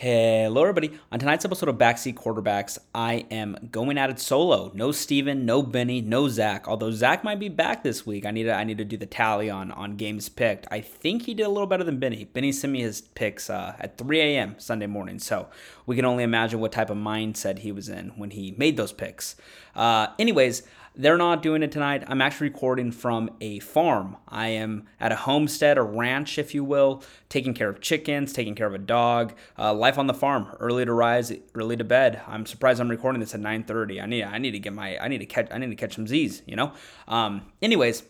Hello, everybody. On tonight's episode of Backseat Quarterbacks, I am going at it solo. No Steven, no Benny, no Zach. Although Zach might be back this week, I need to I need to do the tally on on games picked. I think he did a little better than Benny. Benny sent me his picks uh, at 3 a.m. Sunday morning, so we can only imagine what type of mindset he was in when he made those picks. Uh, anyways, they're not doing it tonight. I'm actually recording from a farm. I am at a homestead, a ranch, if you will, taking care of chickens, taking care of a dog. Uh, life on the farm. Early to rise, early to bed. I'm surprised I'm recording this at 9:30. I need I need to get my I need to catch I need to catch some Z's. You know. Um, anyways,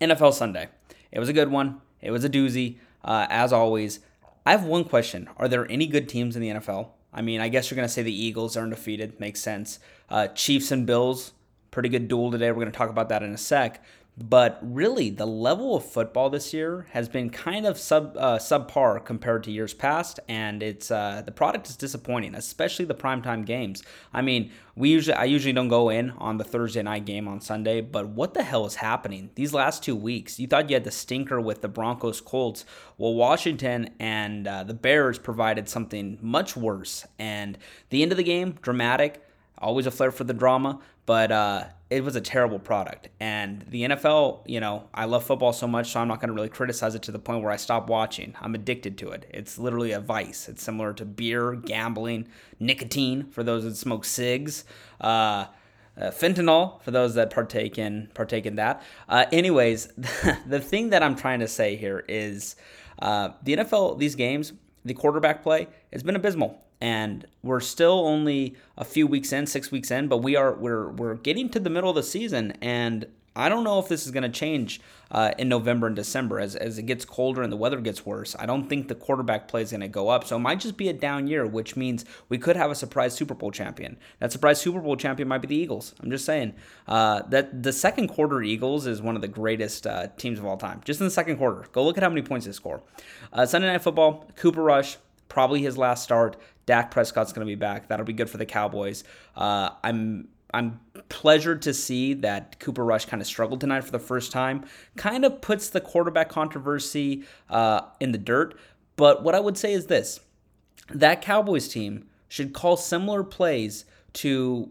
NFL Sunday. It was a good one. It was a doozy. Uh, as always, I have one question: Are there any good teams in the NFL? I mean, I guess you're gonna say the Eagles are undefeated. Makes sense. Uh, Chiefs and Bills Pretty good duel today. We're going to talk about that in a sec. But really, the level of football this year has been kind of sub uh, subpar compared to years past, and it's uh, the product is disappointing, especially the primetime games. I mean, we usually I usually don't go in on the Thursday night game on Sunday, but what the hell is happening these last two weeks? You thought you had the stinker with the Broncos Colts, well, Washington and uh, the Bears provided something much worse, and the end of the game dramatic always a flair for the drama, but uh, it was a terrible product. And the NFL, you know, I love football so much, so I'm not going to really criticize it to the point where I stop watching. I'm addicted to it. It's literally a vice. It's similar to beer, gambling, nicotine for those that smoke cigs. Uh, uh, fentanyl for those that partake in partake in that. Uh, anyways, the thing that I'm trying to say here is uh, the NFL these games the quarterback play has been abysmal and we're still only a few weeks in, six weeks in, but we are we're we're getting to the middle of the season, and I don't know if this is going to change uh, in November and December as as it gets colder and the weather gets worse. I don't think the quarterback play is going to go up, so it might just be a down year, which means we could have a surprise Super Bowl champion. That surprise Super Bowl champion might be the Eagles. I'm just saying uh, that the second quarter Eagles is one of the greatest uh, teams of all time. Just in the second quarter, go look at how many points they score. Uh, Sunday Night Football, Cooper Rush probably his last start. Dak Prescott's going to be back. That'll be good for the Cowboys. Uh, I'm I'm pleasured to see that Cooper Rush kind of struggled tonight for the first time. Kind of puts the quarterback controversy uh, in the dirt. But what I would say is this: that Cowboys team should call similar plays to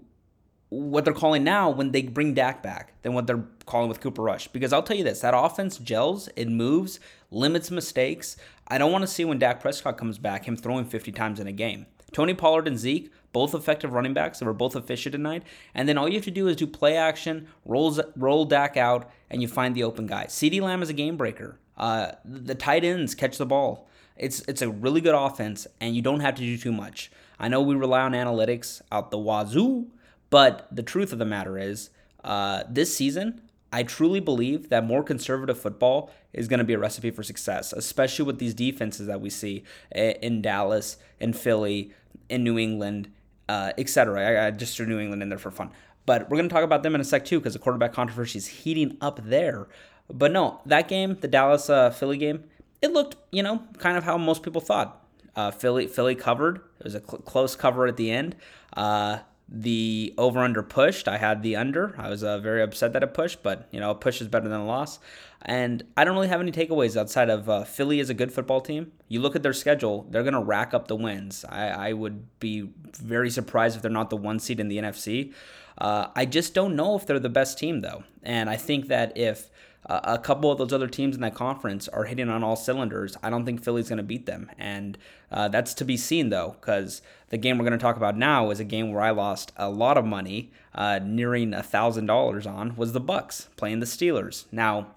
what they're calling now when they bring Dak back than what they're calling with Cooper Rush. Because I'll tell you this, that offense gels, it moves, limits mistakes. I don't want to see when Dak Prescott comes back him throwing 50 times in a game. Tony Pollard and Zeke, both effective running backs, they were both efficient tonight. And then all you have to do is do play action, rolls, roll Dak out, and you find the open guy. CeeDee Lamb is a game breaker. Uh, the tight ends catch the ball. It's it's a really good offense, and you don't have to do too much. I know we rely on analytics out the wazoo, but the truth of the matter is, uh, this season, I truly believe that more conservative football is going to be a recipe for success, especially with these defenses that we see in Dallas, in Philly, in New England, uh, etc. I, I just threw New England in there for fun. But we're going to talk about them in a sec too, because the quarterback controversy is heating up there. But no, that game, the Dallas uh, Philly game, it looked, you know, kind of how most people thought. Uh, Philly Philly covered. It was a cl- close cover at the end. Uh, the over under pushed. I had the under. I was uh, very upset that it pushed, but you know, a push is better than a loss. And I don't really have any takeaways outside of uh, Philly is a good football team. You look at their schedule; they're to rack up the wins. I, I, would be very surprised if they're not the one seed in the NFC. Uh, I just don't know if they're the best team though, and I think that if a couple of those other teams in that conference are hitting on all cylinders. I don't think Philly's going to beat them, and uh, that's to be seen though, because the game we're going to talk about now is a game where I lost a lot of money, uh, nearing a thousand dollars on. Was the Bucs playing the Steelers? Now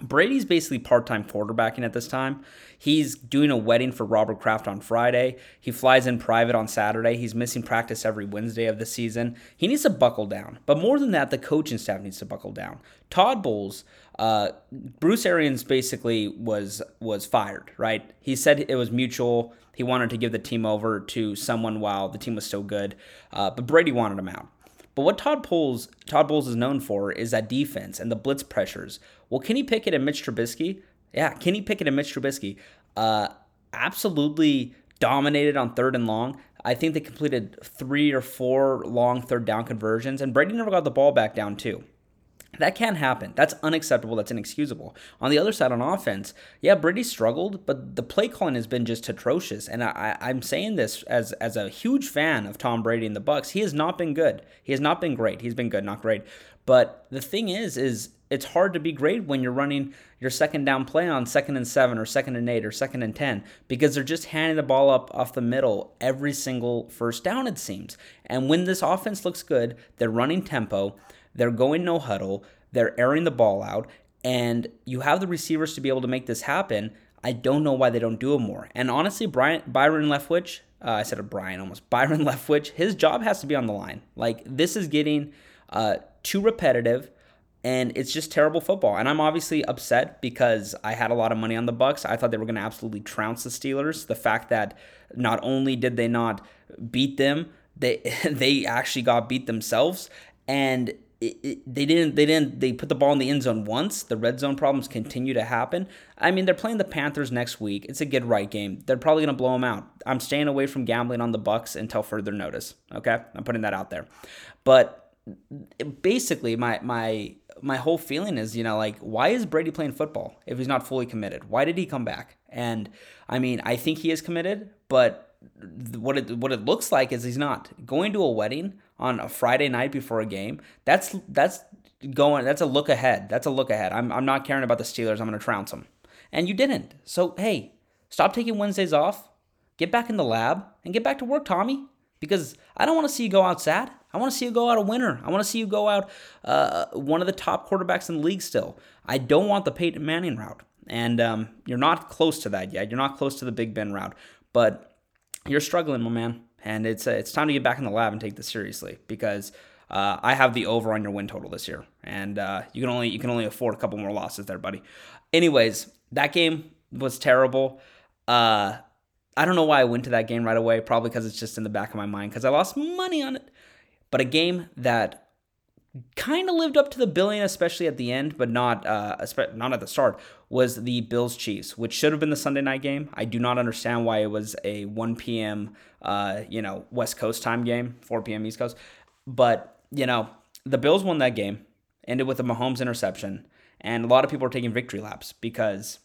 Brady's basically part time quarterbacking at this time. He's doing a wedding for Robert Kraft on Friday. He flies in private on Saturday. He's missing practice every Wednesday of the season. He needs to buckle down. But more than that, the coaching staff needs to buckle down. Todd Bowles, uh, Bruce Arians basically was was fired. Right? He said it was mutual. He wanted to give the team over to someone while the team was still good, uh, but Brady wanted him out. But what Todd Bowles Todd Bowles is known for is that defense and the blitz pressures. Well, Kenny Pickett and Mitch Trubisky, yeah, Kenny Pickett and Mitch Trubisky, uh, absolutely dominated on third and long. I think they completed three or four long third down conversions, and Brady never got the ball back down too. That can't happen. That's unacceptable. That's inexcusable. On the other side, on offense, yeah, Brady struggled, but the play calling has been just atrocious. And I, am saying this as as a huge fan of Tom Brady and the Bucs. He has not been good. He has not been great. He's been good, not great. But the thing is, is it's hard to be great when you're running your second down play on second and seven or second and eight or second and ten because they're just handing the ball up off the middle every single first down, it seems. And when this offense looks good, they're running tempo they're going no huddle. They're airing the ball out. And you have the receivers to be able to make this happen. I don't know why they don't do it more. And honestly, Brian, Byron Leftwich, uh, I said a Brian almost, Byron Leftwich, his job has to be on the line. Like, this is getting uh, too repetitive and it's just terrible football. And I'm obviously upset because I had a lot of money on the Bucs. I thought they were going to absolutely trounce the Steelers. The fact that not only did they not beat them, they they actually got beat themselves. And it, they didn't they didn't they put the ball in the end zone once. The red zone problems continue to happen. I mean, they're playing the Panthers next week. It's a good right game. They're probably going to blow them out. I'm staying away from gambling on the Bucs until further notice. Okay, I'm putting that out there. But basically, my my my whole feeling is, you know, like why is Brady playing football if he's not fully committed? Why did he come back? And I mean, I think he is committed, but what it what it looks like is he's not going to a wedding on a Friday night before a game. That's that's going. That's a look ahead. That's a look ahead. I'm I'm not caring about the Steelers. I'm going to trounce them, and you didn't. So hey, stop taking Wednesdays off. Get back in the lab and get back to work, Tommy. Because I don't want to see you go out sad. I want to see you go out a winner. I want to see you go out uh, one of the top quarterbacks in the league still. I don't want the Peyton Manning route. And um, you're not close to that yet. You're not close to the Big Ben route. But you're struggling, my man, and it's uh, it's time to get back in the lab and take this seriously because uh, I have the over on your win total this year, and uh, you can only you can only afford a couple more losses there, buddy. Anyways, that game was terrible. Uh, I don't know why I went to that game right away. Probably because it's just in the back of my mind because I lost money on it. But a game that kind of lived up to the billing, especially at the end, but not uh, not at the start. Was the Bills Chiefs, which should have been the Sunday night game. I do not understand why it was a 1 p.m. Uh, you know West Coast time game, 4 p.m. East Coast. But you know the Bills won that game, ended with a Mahomes interception, and a lot of people are taking victory laps because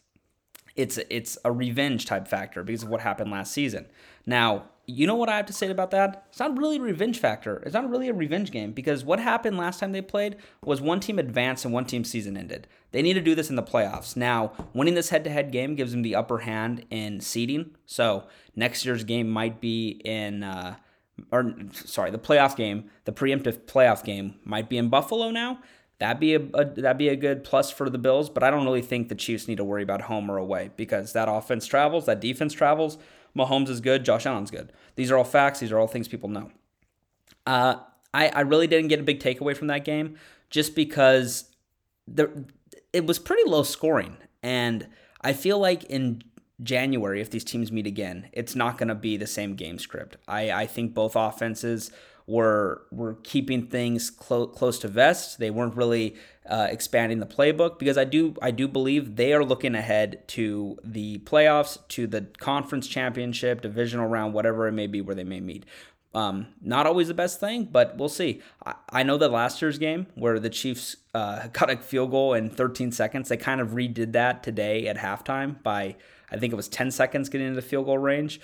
it's it's a revenge type factor because of what happened last season. Now, you know what I have to say about that? It's not really a revenge factor. It's not really a revenge game because what happened last time they played was one team advanced and one team season ended. They need to do this in the playoffs. Now, winning this head-to-head game gives them the upper hand in seeding. So next year's game might be in. Uh, or sorry, the playoff game, the preemptive playoff game might be in Buffalo now. That'd be a, a, that'd be a good plus for the Bills, but I don't really think the Chiefs need to worry about home or away because that offense travels, that defense travels. Mahomes is good, Josh Allen's good. These are all facts. These are all things people know. Uh, I I really didn't get a big takeaway from that game just because the it was pretty low scoring, and I feel like in January, if these teams meet again, it's not going to be the same game script. I I think both offenses were were keeping things clo- close to vest. They weren't really uh, expanding the playbook because I do I do believe they are looking ahead to the playoffs, to the conference championship, divisional round, whatever it may be, where they may meet. Um, not always the best thing, but we'll see. I, I know that last year's game where the Chiefs uh, got a field goal in 13 seconds, they kind of redid that today at halftime by I think it was 10 seconds getting into the field goal range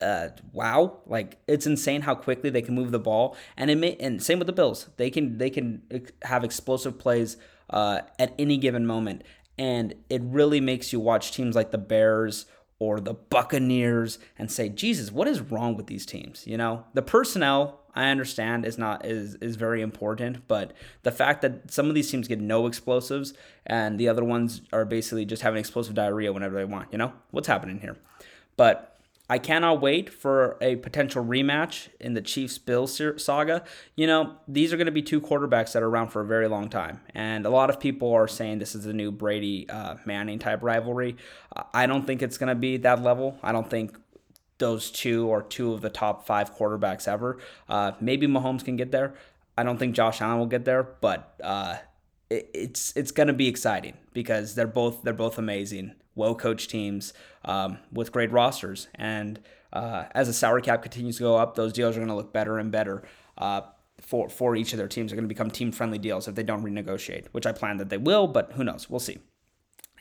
uh, wow, like it's insane how quickly they can move the ball, and it may, and same with the Bills, they can they can have explosive plays uh, at any given moment, and it really makes you watch teams like the Bears or the Buccaneers and say, Jesus, what is wrong with these teams? You know, the personnel I understand is not is is very important, but the fact that some of these teams get no explosives and the other ones are basically just having explosive diarrhea whenever they want, you know, what's happening here? But I cannot wait for a potential rematch in the Chiefs Bills saga. You know, these are going to be two quarterbacks that are around for a very long time. And a lot of people are saying this is a new Brady uh, Manning type rivalry. I don't think it's going to be that level. I don't think those two are two of the top five quarterbacks ever. Uh, maybe Mahomes can get there. I don't think Josh Allen will get there, but uh, it, it's it's going to be exciting because they're both they're both amazing well coached teams um, with great rosters. And uh, as the salary cap continues to go up, those deals are going to look better and better. Uh, for for each of their teams are going to become team friendly deals if they don't renegotiate, which I plan that they will, but who knows? We'll see.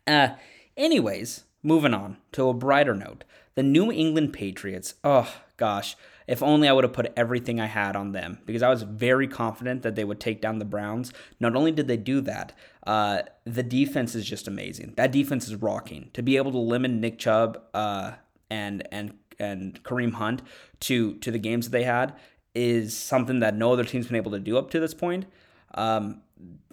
Uh, anyways, moving on to a brighter note, the New England Patriots. Oh gosh, if only I would have put everything I had on them because I was very confident that they would take down the Browns. Not only did they do that, uh, the defense is just amazing. That defense is rocking. To be able to limit Nick Chubb uh, and and and Kareem Hunt to to the games that they had is something that no other team's been able to do up to this point. Um,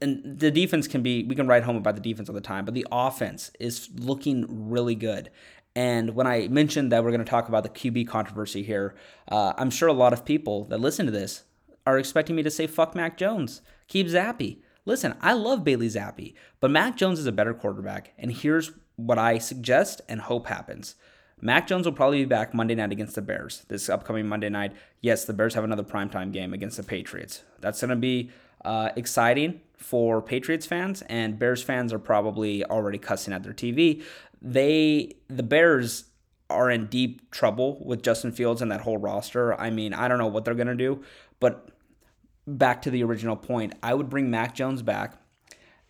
and the defense can be we can write home about the defense all the time, but the offense is looking really good. And when I mentioned that we're going to talk about the QB controversy here, uh, I'm sure a lot of people that listen to this are expecting me to say fuck Mac Jones, keep Zappe. Listen, I love Bailey Zappe, but Mac Jones is a better quarterback, and here's what I suggest and hope happens. Mac Jones will probably be back Monday night against the Bears. This upcoming Monday night, yes, the Bears have another primetime game against the Patriots. That's going to be uh, exciting for Patriots fans, and Bears fans are probably already cussing at their TV. They, the Bears, are in deep trouble with Justin Fields and that whole roster. I mean, I don't know what they're to do, but back to the original point, I would bring Mac Jones back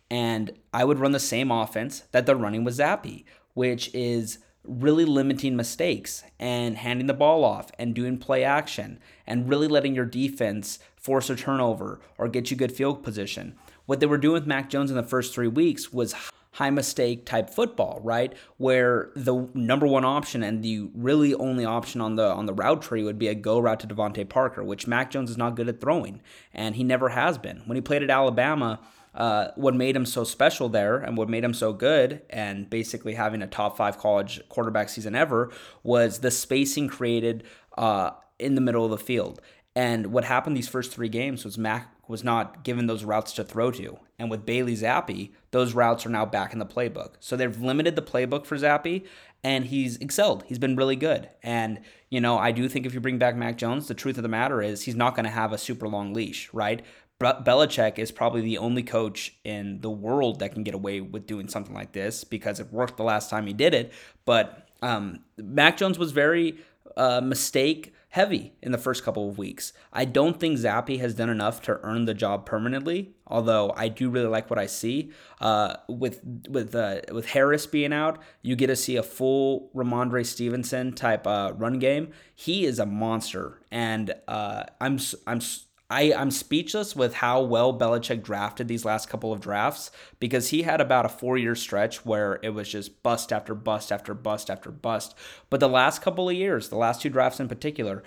and I would run the same offense that they're running with Zappe, which is really limiting mistakes and handing the ball off and doing play action and really letting your defense force a turnover or get you good field position. What they were doing with Mac Jones in the first three weeks was high mistake type football, right? Where the number one option and the really only option on the on the route tree would be a go route to DeVante Parker, which Mac Jones is not good at throwing, and he never has been. When he played at Alabama, uh, what made him so special there and what made him so good and basically having a top five college quarterback season ever was the spacing created uh, in the middle of the field. And what happened these first three games was Mac was not given those routes to throw to. And with Bailey Zappe, those routes are now back in the playbook. So they've limited the playbook for Zappe, and he's excelled. He's been really good. And, you know, I do think if you bring back Mac Jones, the truth of the matter is he's not going to have a super long leash, right? But Belichick is probably the only coach in the world that can get away with doing something like this because it worked the last time he did it. But um, Mac Jones was very uh, mistake heavy in the first couple of weeks. I don't think Zappe has done enough to earn the job permanently. Although I do really like what I see uh, with with uh, with Harris being out, you get to see a full Rhamondre Stevenson type uh, run game. He is a monster, and uh, I'm I'm I, I'm speechless with how well Belichick drafted these last couple of drafts because he had about a four year stretch where it was just bust after bust after bust after bust. But the last couple of years, the last two drafts in particular,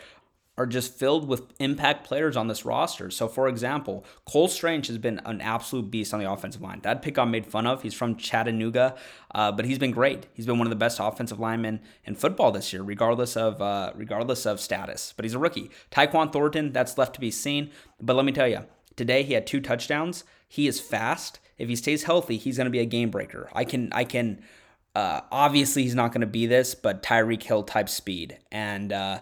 are just filled with impact players on this roster. So, for example, Cole Strange has been an absolute beast on the offensive line. That pick got made fun of. He's from Chattanooga, uh, but he's been great. He's been one of the best offensive linemen in football this year, regardless of uh, regardless of status. But he's a rookie. Tyquan Thornton, that's left to be seen. But let me tell you, today he had two touchdowns. He is fast. If he stays healthy, he's going to be a game breaker. I can I can. Uh, obviously, he's not going to be this, but Tyreek Hill type speed and uh,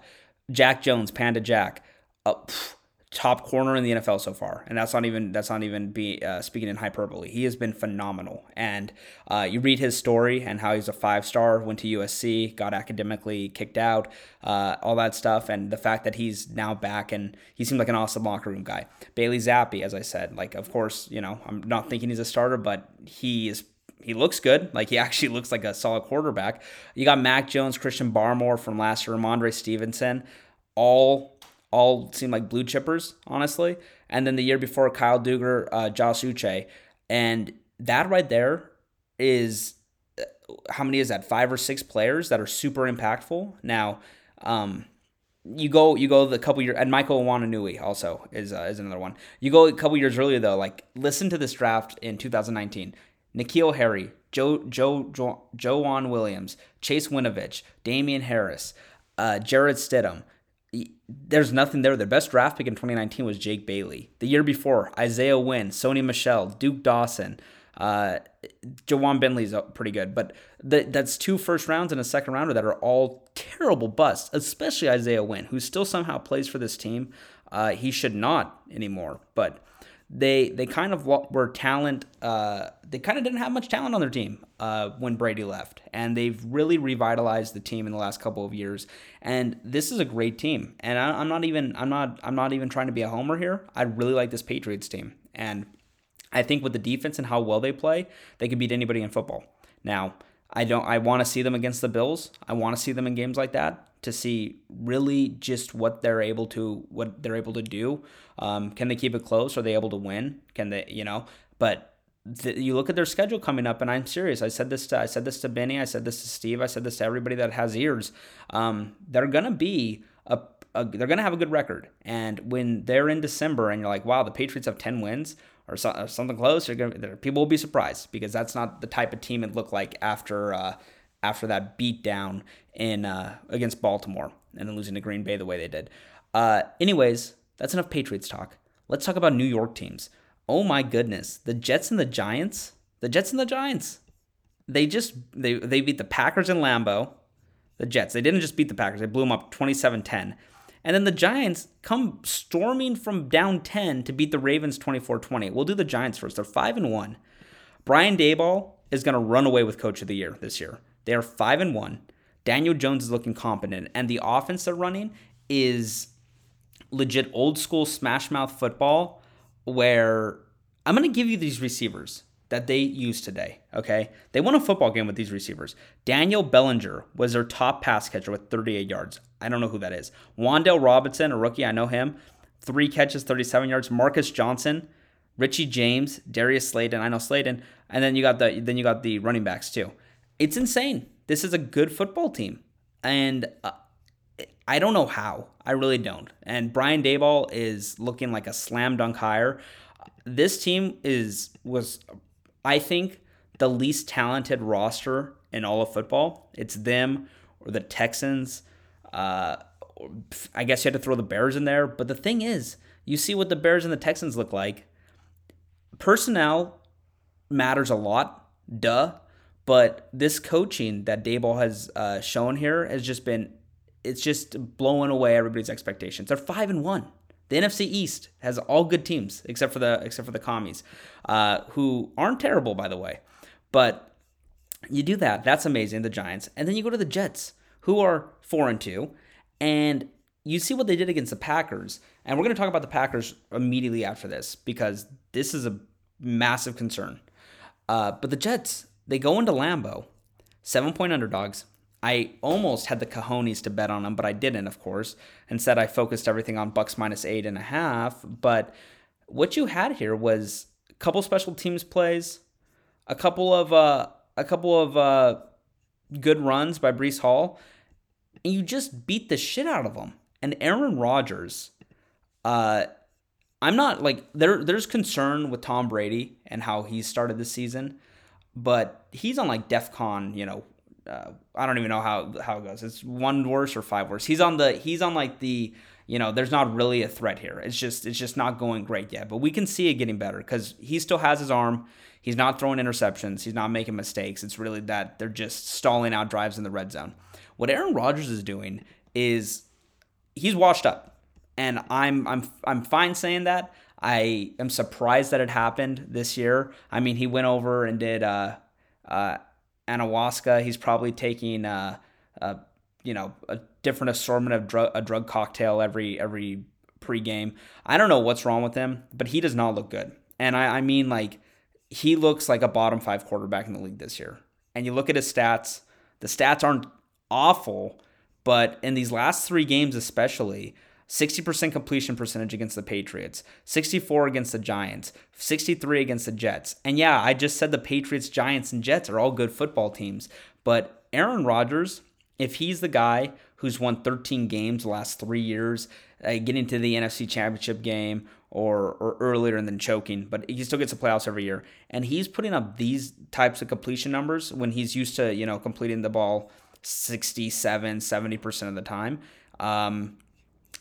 Jack Jones, Panda Jack, pff, top corner in the NFL so far, and that's not even that's not even be uh, speaking in hyperbole. He has been phenomenal, and uh, you read his story and how he's a five star, went to USC, got academically kicked out, uh, all that stuff, and the fact that he's now back and he seems like an awesome locker room guy. Bailey Zappe, as I said, like of course you know I'm not thinking he's a starter, but he is he looks good. Like he actually looks like a solid quarterback. You got Mac Jones, Christian Barmore from last year, Rhamondre Stevenson, all all seem like blue chippers, honestly. And then the year before, Kyle Dugger, uh, Josh Uche, and that right there is uh, how many is that? Five or six players that are super impactful. Now, um, you go you go the couple years and Michael Onwenu-Enui also is uh, is another one. You go a couple years earlier though, like listen to this draft in 2019. N'Keal Harry, Joe Joe jo, Joejuan Williams, Chase Winovich, Damien Harris, uh, Jarrett Stidham. There's nothing there. Their best draft pick in 2019 was Jake Bailey. The year before, Isaiah Wynn, Sony Michel, Duke Dawson, uh, Ja'Whaun Bentley's pretty good, but that's two first rounds and a second rounder that are all terrible busts, especially Isaiah Wynn, who still somehow plays for this team. Uh, he should not anymore, but they they kind of were talent. Uh, they kind of didn't have much talent on their team uh, when Brady left, and they've really revitalized the team in the last couple of years. And this is a great team. And I, I'm not even I'm not I'm not even trying to be a homer here. I really like this Patriots team, and I think with the defense and how well they play, they can beat anybody in football. Now, I don't I want to see them against the Bills. I want to see them in games like that to see really just what they're able to what they're able to do. Um, can they keep it close? Are they able to win? Can they, you know? But th- you look at their schedule coming up, and I'm serious. I said this to I said this to Benny. I said this to Steve. I said this to everybody that has ears. Um, they're gonna be a, a they're gonna have a good record, and when they're in December, and you're like, wow, the Patriots have ten wins or, so, or something close, gonna people will be surprised because that's not the type of team it looked like after. Uh, after that beat down in uh, against Baltimore and then losing to Green Bay the way they did. Uh, anyways, that's enough Patriots talk. Let's talk about New York teams. Oh my goodness, the Jets and the Giants. The Jets and the Giants. They just they they beat the Packers in Lambeau. The Jets. They didn't just beat the Packers. They blew them up 27-10. And then the Giants come storming from down 10 to beat the Ravens 24-20. We'll do the Giants first. They're 5 and 1. Brian Daboll is going to run away with coach of the year this year. They are 5 and 1. Daniel Jones is looking competent and the offense they're running is legit old school smash mouth football where I'm going to give you these receivers that they used today. Okay. They won a football game with these receivers. Daniel Bellinger was their top pass catcher with 38 yards. I don't know who that is. Wan'Dale Robinson, a rookie, I know him. Three catches, 37 yards. Marcus Johnson, Richie James, Darius Slayton. I know Slayton. And then you got the then you got the running backs too. It's insane. This is a good football team. And uh, I don't know how. I really don't. And Brian Daboll is looking like a slam dunk hire. This team is was I think the least talented roster in all of football. It's them or the Texans. Uh, I guess you had to throw the Bears in there. But the thing is, you see what the Bears and the Texans look like. Personnel matters a lot, duh. But this coaching that Daboll has uh, shown here has just been it's just blowing away everybody's expectations. They're five and one. The NFC East has all good teams except for the except for the commies, uh, who aren't terrible by the way. But you do that, that's amazing. The Giants, and then you go to the Jets, who are four and two, and you see what they did against the Packers. And we're going to talk about the Packers immediately after this because this is a massive concern. Uh, but the Jets, they go into Lambeau, seven point underdogs. I almost had the cojones to bet on them, but I didn't, of course. Instead, I focused everything on Bucs minus eight and a half. But what you had here was a couple special teams plays, a couple of uh, a couple of uh, good runs by Breece Hall, and you just beat the shit out of them. And Aaron Rodgers, uh, I'm not like there. There's concern with Tom Brady and how he started the season, but he's on like DefCon, you know, uh, I don't even know how how it goes. It's one worse or five worse. He's on the he's on like the you know there's not really a threat here. It's just it's just not going great yet. But we can see it getting better because he still has his arm. He's not throwing interceptions. He's not making mistakes. It's really that they're just stalling out drives in the red zone. What Aaron Rodgers is doing is he's washed up, and I'm I'm I'm fine saying that. I am surprised that it happened this year. I mean, he went over and did uh, uh, ayahuasca. He's probably taking uh, uh, you know a different assortment of drug a drug cocktail every every pregame. I don't know what's wrong with him, but he does not look good. And I, I mean like he looks like a bottom five quarterback in the league this year. And you look at his stats, the stats aren't awful, but in these last three games especially, 60% completion percentage against the Patriots, 64 against the Giants, 63 against the Jets. And yeah, I just said the Patriots, Giants, and Jets are all good football teams. But Aaron Rodgers, if he's the guy who's won 13 games the last three years, uh, getting to the NFC Championship game or, or earlier and then choking, but he still gets the playoffs every year. And he's putting up these types of completion numbers when he's used to, you know, completing the ball 67, 70% of the time. Um,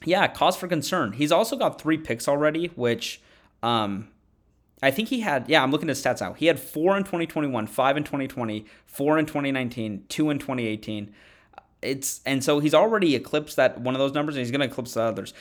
yeah, cause for concern. He's also got three picks already, which um, I think he had. Yeah, I'm looking at stats now. He had four in 2021, five in 2020, four in 2019, two in 2018. It's and so he's already eclipsed that one of those numbers, and he's going to eclipse the others.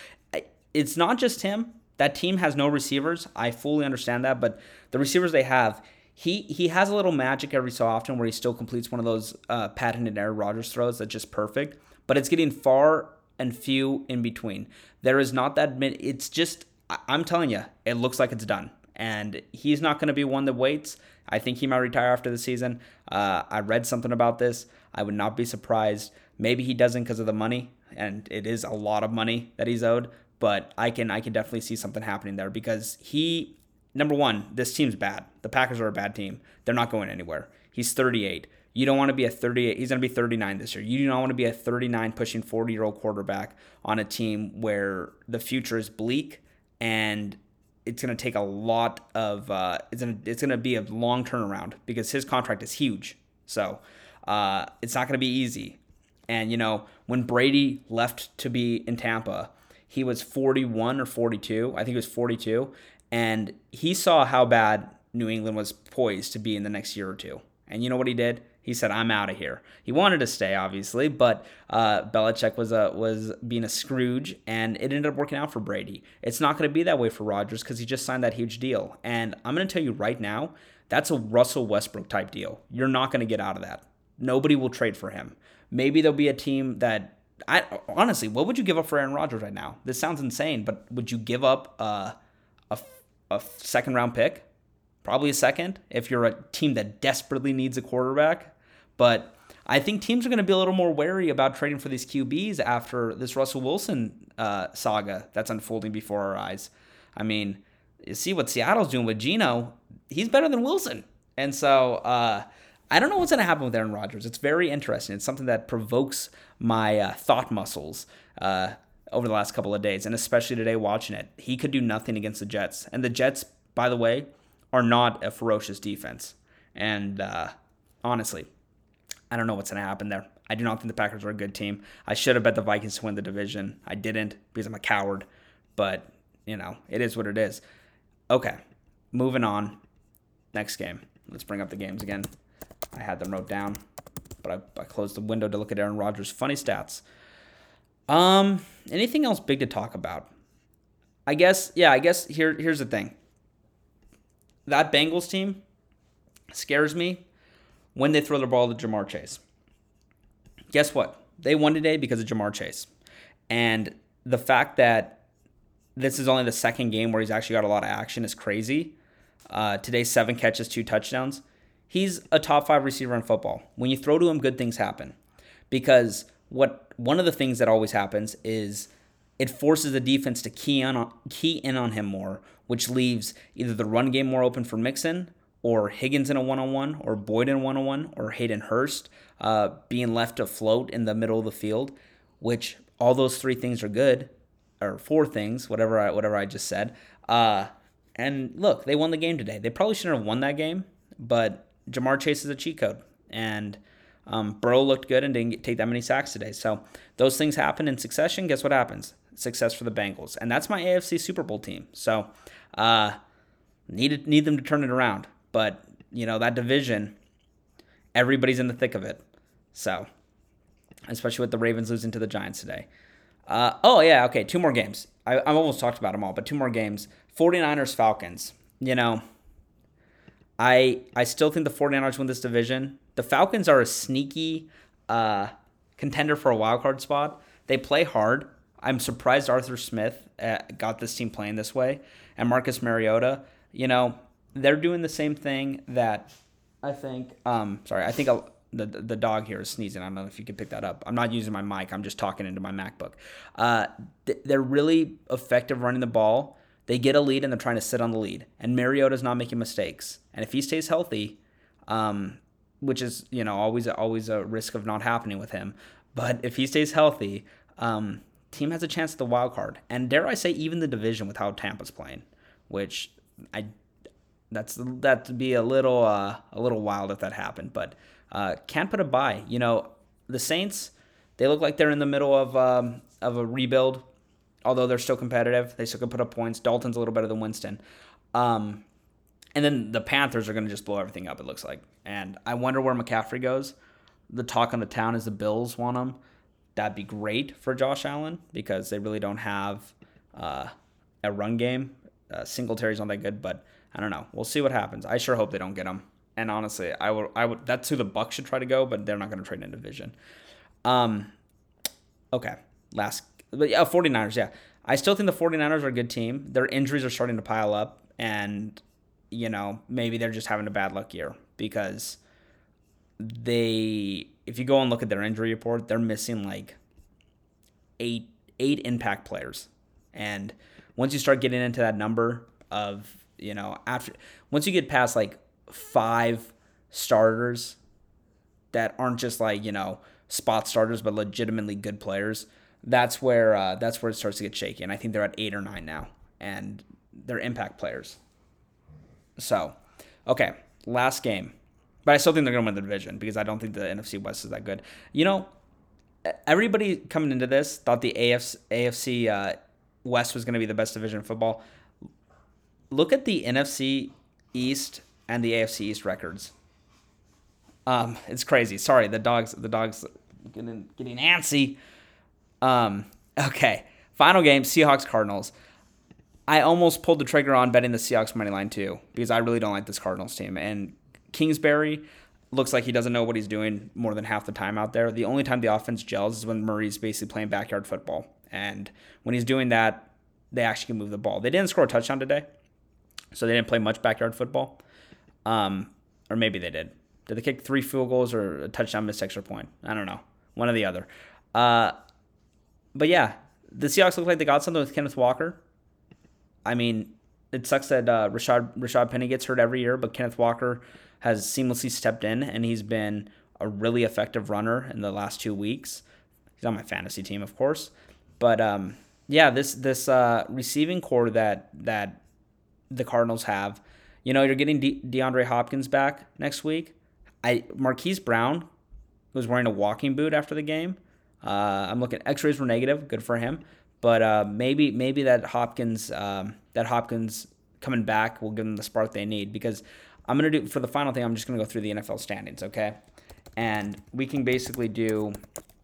It's not just him. That team has no receivers. I fully understand that, but the receivers they have, he he has a little magic every so often where he still completes one of those uh, patented Aaron Rodgers throws that's just perfect, but it's getting far and few in between. There is not that many. It's just I'm telling you, it looks like it's done, and he's not going to be one that waits. I think he might retire after the season. Uh, I read something about this. I would not be surprised. Maybe he doesn't because of the money, and it is a lot of money that he's owed. But I can I can definitely see something happening there because he number one, this team's bad. The Packers are a bad team. They're not going anywhere. He's 38. You don't want to be a 38. He's going to be 39 this year. You do not want to be a 39 pushing 40 year old quarterback on a team where the future is bleak and it's going to take a lot of uh, it's going to it's going to be a long turnaround because his contract is huge. So uh, it's not going to be easy. And you know when Brady left to be in Tampa, he was 41 or 42. I think it was 42, and he saw how bad New England was poised to be in the next year or two. And you know what he did? He said, "I'm out of here." He wanted to stay, obviously, but uh, Belichick was a was being a Scrooge, and it ended up working out for Brady. It's not going to be that way for Rodgers because he just signed that huge deal. And I'm going to tell you right now, that's a Russell Westbrook type deal. You're not going to get out of that. Nobody will trade for him. Maybe there'll be a team that I honestly, what would you give up for Aaron Rodgers right now? This sounds insane, but would you give up a a second round pick? Probably a second if you're a team that desperately needs a quarterback. But I think teams are going to be a little more wary about trading for these QBs after this Russell Wilson uh, saga that's unfolding before our eyes. I mean, you see what Seattle's doing with Geno. He's better than Wilson. And so uh, I don't know what's going to happen with Aaron Rodgers. It's very interesting. It's something that provokes my uh, thought muscles uh, over the last couple of days, and especially today watching it. He could do nothing against the Jets. And the Jets, by the way, are not a ferocious defense. And uh, honestly, I don't know what's going to happen there. I do not think the Packers are a good team. I should have bet the Vikings to win the division. I didn't because I'm a coward. But, you know, it is what it is. Okay, moving on. Next game. Let's bring up the games again. I had them wrote down, but I, I closed the window to look at Aaron Rodgers' funny stats. Um, anything else big to talk about? I guess, yeah, I guess here here's the thing. That Bengals team scares me when they throw the ball to Ja'Marr Chase. Guess what? They won today because of Ja'Marr Chase. And the fact that this is only the second game where he's actually got a lot of action is crazy. Uh, today, seven catches, two touchdowns. He's a top five receiver in football. When you throw to him, good things happen. Because what one of the things that always happens is it forces the defense to key on key in on him more, which leaves either the run game more open for Mixon or Higgins in a one on one, or Boyd in one on one, or Hayden Hurst uh, being left afloat in the middle of the field, which all those three things are good, or four things, whatever I, whatever I just said. Uh, and look, they won the game today. They probably shouldn't have won that game, but Ja'Marr Chase is a cheat code, and um, Burrow looked good and didn't get, take that many sacks today. So those things happen in succession. Guess what happens? Success for the Bengals, and that's my AFC Super Bowl team. So uh, need need them to turn it around. But, you know, that division, everybody's in the thick of it. So, especially with the Ravens losing to the Giants today. Uh, oh, yeah, okay, two more games. I, I've almost talked about them all, but two more games. 49ers Falcons. You know, I I still think the 49ers win this division. The Falcons are a sneaky uh, contender for a wild card spot. They play hard. I'm surprised Arthur Smith uh, got this team playing this way. And Marcus Mariota, you know, they're doing the same thing that I think. Um, sorry, I think the the dog here is sneezing. I don't know if you can pick that up. I'm not using my mic. I'm just talking into my MacBook. Uh, they're really effective running the ball. They get a lead and they're trying to sit on the lead. And Mariota's not making mistakes. And if he stays healthy, um, which is you know always always a risk of not happening with him, but if he stays healthy, um, team has a chance at the wild card. And dare I say, even the division with how Tampa's playing, which I that's that'd be a little uh, a little wild if that happened, but uh, can't put a buy. You know, the Saints they look like they're in the middle of um, of a rebuild, although they're still competitive. They still can put up points. Dalton's a little better than Winston. Um, and then the Panthers are going to just blow everything up. It looks like, and I wonder where McCaffrey goes. The talk on the town is the Bills want him. That'd be great for Josh Allen because they really don't have uh, a run game. Uh, Singletary's not that good, but I don't know. We'll see what happens. I sure hope they don't get him. And honestly, I would I would that's who the Bucs should try to go, but they're not going to trade in division. Um okay. Last but yeah, 49ers, yeah. I still think the 49ers are a good team. Their injuries are starting to pile up and you know, maybe they're just having a bad luck year because they if you go and look at their injury report, they're missing like eight eight impact players. And once you start getting into that number of, you know, after once you get past like five starters that aren't just like, you know, spot starters but legitimately good players, that's where uh, that's where it starts to get shaky. And I think they're at eight or nine now, and they're impact players. So, okay, last game, but I still think they're gonna win the division because I don't think the NFC West is that good. You know, everybody coming into this thought the AFC, AFC uh, West was gonna be the best division in football. Look at the NFC East and the AFC East records. Um, it's crazy. Sorry, the dogs. The dogs getting getting antsy. Um, okay. Final game: Seahawks Cardinals. I almost pulled the trigger on betting the Seahawks money line too because I really don't like this Cardinals team. And Kingsbury looks like he doesn't know what he's doing more than half the time out there. The only time the offense gels is when Murray's basically playing backyard football. And when he's doing that, they actually can move the ball. They didn't score a touchdown today, so they didn't play much backyard football. Um, or maybe they did. Did they kick three field goals or a touchdown, missed extra point? I don't know. One or the other. Uh, but yeah, the Seahawks look like they got something with Kenneth Walker. I mean, it sucks that uh, Rashad Rashad Penny gets hurt every year, but Kenneth Walker has seamlessly stepped in and he's been a really effective runner in the last two weeks. He's on my fantasy team, of course, but um, yeah, this this uh, receiving corps that that the Cardinals have, you know, you're getting De- DeAndre Hopkins back next week. I Marquise Brown was wearing a walking boot after the game. Uh, I'm looking. X-rays were negative. Good for him. But uh, maybe maybe that Hopkins um, that Hopkins coming back will give them the spark they need because I'm gonna do for the final thing. I'm just gonna go through the NFL standings, okay? And we can basically do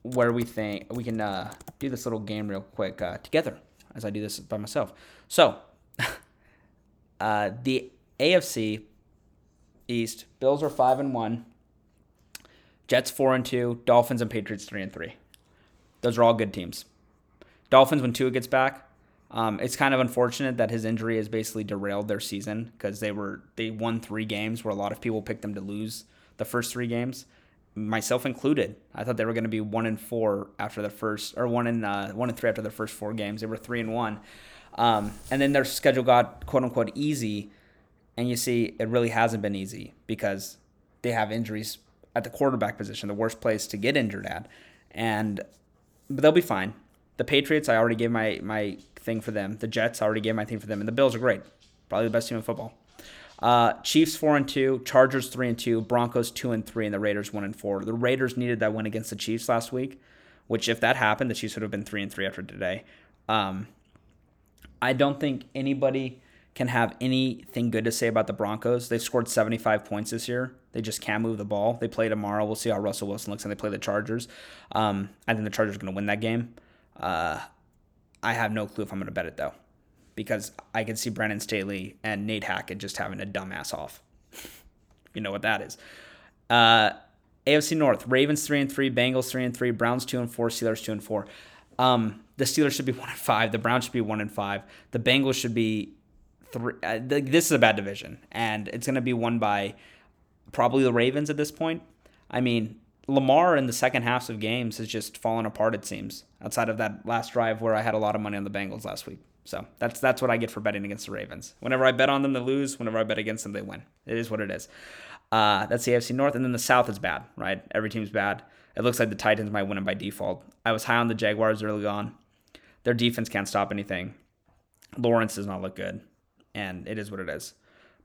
where we think we can uh, do this little game real quick uh, together as I do this by myself. So uh, the AFC East Bills are five and one. Jets four and two. Dolphins and Patriots three and three. Those are all good teams. Dolphins when Tua gets back. Um, it's kind of unfortunate that his injury has basically derailed their season because they were they won three games where a lot of people picked them to lose the first three games, myself included. I thought they were going to be one and four after the first or one and uh, one and three after the first four games. They were three and one, um, and then their schedule got quote unquote easy, and you see it really hasn't been easy because they have injuries at the quarterback position, the worst place to get injured at, and but they'll be fine. The Patriots, I already gave my my thing for them. The Jets, I already gave my thing for them, and the Bills are great, probably the best team in football. Uh, Chiefs four and two, Chargers three and two, Broncos two and three, and the Raiders one and four. The Raiders needed that win against the Chiefs last week, which if that happened, the Chiefs would have been three and three after today. Um, I don't think anybody can have anything good to say about the Broncos. They've scored 75 points this year. They just can't move the ball. They play tomorrow. We'll see how Russell Wilson looks, and they play the Chargers. Um, I think the Chargers are going to win that game. Uh, I have no clue if I'm going to bet it though, because I can see Brandon Staley and Nate Hackett just having a dumbass off. you know what that is. Uh, AFC North: Ravens three and three, Bengals three and three, Browns two and four, Steelers two and four. Um, the Steelers should be one and five. The Browns should be one and five. The Bengals should be three. Uh, this is a bad division, and it's going to be won by probably the Ravens at this point. I mean, Lamar in the second halves of games has just fallen apart. It seems outside of that last drive where I had a lot of money on the Bengals last week. So that's that's what I get for betting against the Ravens. Whenever I bet on them, they lose. Whenever I bet against them, they win. It is what it is. Uh, that's the AFC North, and then the South is bad, right? Every team's bad. It looks like the Titans might win it by default. I was high on the Jaguars early on. Their defense can't stop anything. Lawrence does not look good, and it is what it is.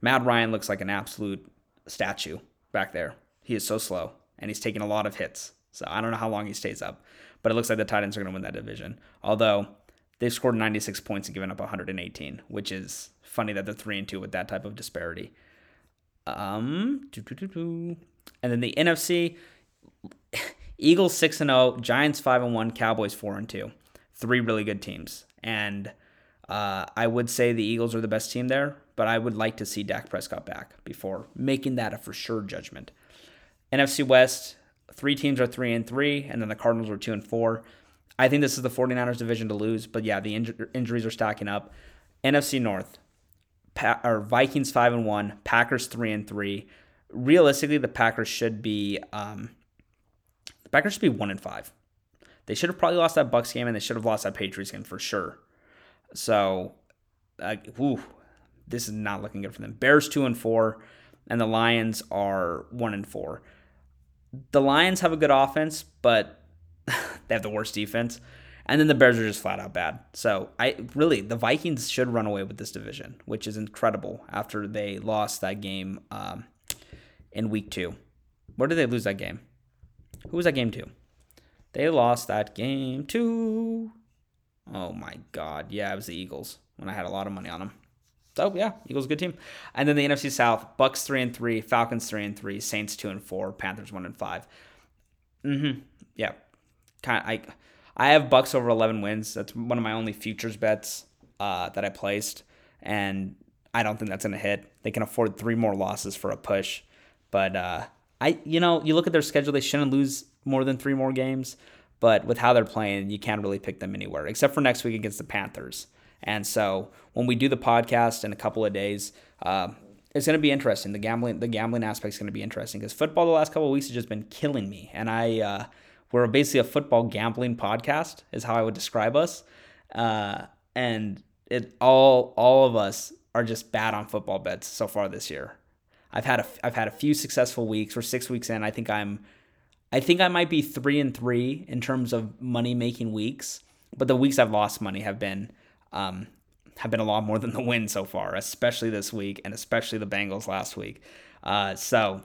Matt Ryan looks like an absolute statue back there. He is so slow and he's taking a lot of hits. So I don't know how long he stays up, but it looks like the Titans are going to win that division. Although they've scored 96 points and given up 118, which is funny that they're three and two with that type of disparity. Um, and then the NFC, Eagles six and zero, Giants five and one, Cowboys four and two, three really good teams. And Uh, I would say the Eagles are the best team there, but I would like to see Dak Prescott back before making that a for sure judgment. NFC West, three teams are three and three, and then the Cardinals are two and four. I think this is the 49ers division to lose, but yeah, the inj- injuries are stacking up. NFC North, pa- or Vikings five and one, Packers three and three. Realistically, the Packers should be um, the Packers should be one and five. They should have probably lost that Bucs game, and they should have lost that Patriots game for sure. So, uh, whew, this is not looking good for them. Bears two and four, and the Lions are one and four. The Lions have a good offense, but they have the worst defense. And then the Bears are just flat out bad. So I really the Vikings should run away with this division, which is incredible after they lost that game um, in week two. Where did they lose that game? Who was that game to? They lost that game too. Oh my God! Yeah, it was the Eagles when I had a lot of money on them. So yeah, Eagles good team. And then the NFC South: Bucs three and three, Falcons three and three, Saints two and four, Panthers one and five. Mm-hmm. Yeah, kind of, I I have Bucs over 11 wins. That's one of my only futures bets uh, that I placed, and I don't think that's gonna hit. They can afford three more losses for a push, but uh, I you know you look at their schedule, they shouldn't lose more than three more games. But with how they're playing, you can't really pick them anywhere except for next week against the Panthers. And so when we do the podcast in a couple of days, uh, it's going to be interesting. The gambling, the gambling aspect is going to be interesting because football the last couple of weeks has just been killing me, and I uh, we're basically a football gambling podcast, is how I would describe us. Uh, and it all all of us are just bad on football bets so far this year. I've had a I've had a few successful weeks. We're six weeks in. I think I'm I think I might be three and three in terms of money making weeks. But the weeks I've lost money have been um, have been a lot more than the win so far, especially this week and especially the Bengals last week. Uh, so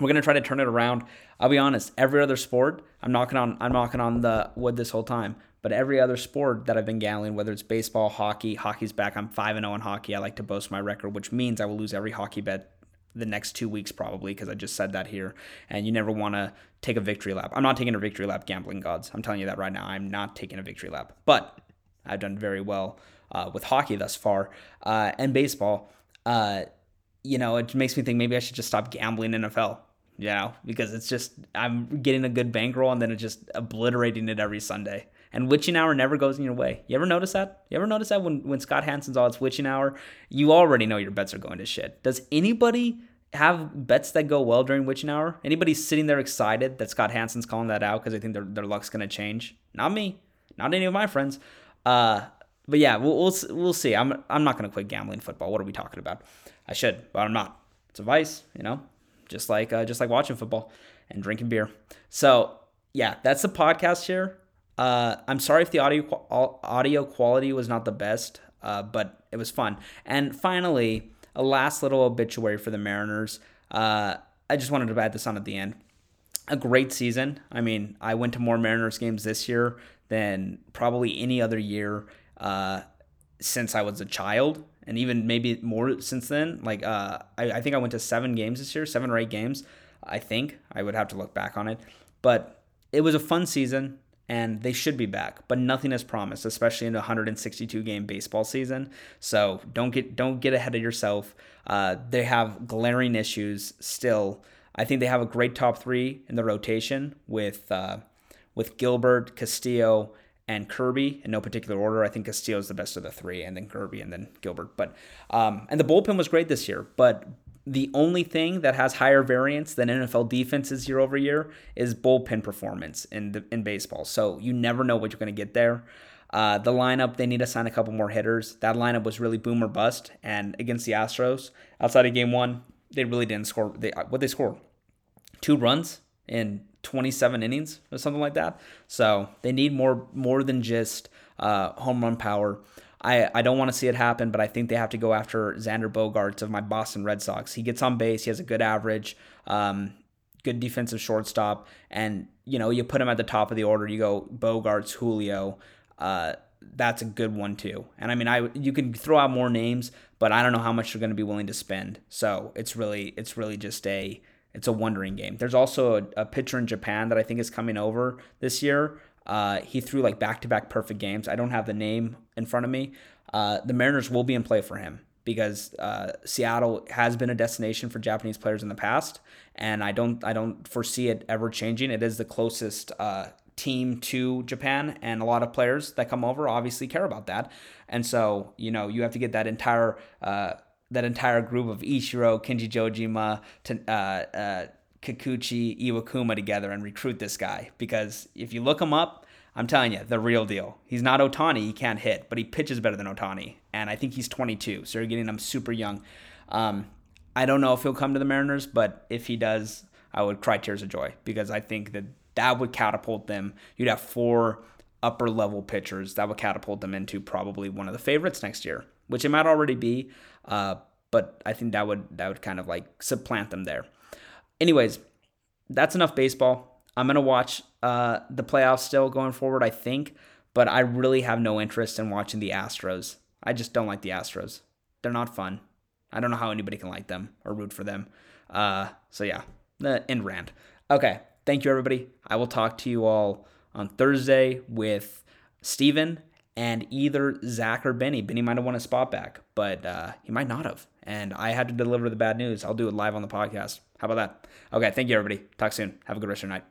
we're gonna try to turn it around. I'll be honest, every other sport, I'm knocking on I'm knocking on the wood this whole time. But every other sport that I've been gambling, whether it's baseball, hockey, hockey's back. I'm five and zero in hockey. I like to boast my record, which means I will lose every hockey bet the next two weeks probably because I just said that here. And you never want to take a victory lap. I'm not taking a victory lap, gambling gods. I'm telling you that right now. I'm not taking a victory lap. But I've done very well uh, with hockey thus far uh, and baseball. Uh, you know, it makes me think maybe I should just stop gambling NFL you know, because it's just I'm getting a good bankroll and then it's just obliterating it every Sunday. And witching hour never goes in your way. You ever notice that? You ever notice that when, when Scott Hanson's all it's witching hour, you already know your bets are going to shit. Does anybody have bets that go well during witching hour? Anybody sitting there excited that Scott Hanson's calling that out because they think their, their luck's going to change? Not me. Not any of my friends. Uh, but yeah, we'll, we'll, we'll see. I'm, I'm not going to quit gambling football. What are we talking about? I should, but I'm not. It's a vice, you know? just like uh, just like watching football and drinking beer. So yeah, that's the podcast here. Uh, I'm sorry if the audio audio quality was not the best, uh, but it was fun. And finally, a last little obituary for the Mariners. Uh, I just wanted to add this on at the end. A great season. I mean, I went to more Mariners games this year than probably any other year uh, since I was a child and even maybe more since then. Like uh, I, I think I went to seven games this year, seven or eight games. I think I would have to look back on it, but it was a fun season and they should be back, but nothing is promised, especially in a 162 game baseball season. So don't get don't get ahead of yourself. Uh, they have glaring issues still. I think they have a great top three in the rotation with uh, with Gilbert, Castillo, and Kirby in no particular order. I think Castillo is the best of the three, and then Kirby, and then Gilbert. But um, and the bullpen was great this year. But the only thing that has higher variance than NFL defenses year over year is bullpen performance in the, in baseball. So you never know what you're going to get there. Uh, the lineup, they need to sign a couple more hitters. That lineup was really boom or bust. And against the Astros, outside of game one, they really didn't score. They what they scored, two runs in 27 innings or something like that. So they need more more than just uh, home run power. I, I don't want to see it happen, but I think they have to go after Xander Bogaerts of my Boston Red Sox. He gets on base, he has a good average, um, good defensive shortstop, and you know you put him at the top of the order. You go Bogarts, Julio. Uh, that's a good one too. And I mean, I you can throw out more names, but I don't know how much you're going to be willing to spend. So it's really it's really just a it's a wondering game. There's also a, a pitcher in Japan that I think is coming over this year. Uh, he threw like back to back perfect games. I don't have the name in front of me. Uh, the Mariners will be in play for him because uh, Seattle has been a destination for Japanese players in the past, and I don't I don't foresee it ever changing. It is the closest uh, team to Japan, and a lot of players that come over obviously care about that, and so you know you have to get that entire uh, that entire group of Ichiro, Kenji Jojima, to, Kikuchi, Iwakuma together and recruit this guy because if you look him up. I'm telling you, the real deal. He's not Ohtani, He can't hit, but he pitches better than Ohtani. And I think he's 22, so you're getting him super young. Um, I don't know if he'll come to the Mariners, but if he does, I would cry tears of joy because I think that that would catapult them. You'd have four upper level pitchers that would catapult them into probably one of the favorites next year, which it might already be. Uh, but I think that would that would kind of like supplant them there. Anyways, that's enough baseball. I'm gonna watch uh, the playoffs still going forward, I think, but I really have no interest in watching the Astros. I just don't like the Astros. They're not fun. I don't know how anybody can like them or root for them. Uh, so yeah, the end rant. Okay, thank you everybody. I will talk to you all on Thursday with Steven and either Zach or Benny. Benny might have won a spot back, but uh, he might not have. And I had to deliver the bad news. I'll do it live on the podcast. How about that? Okay, thank you everybody. Talk soon. Have a good rest of your night.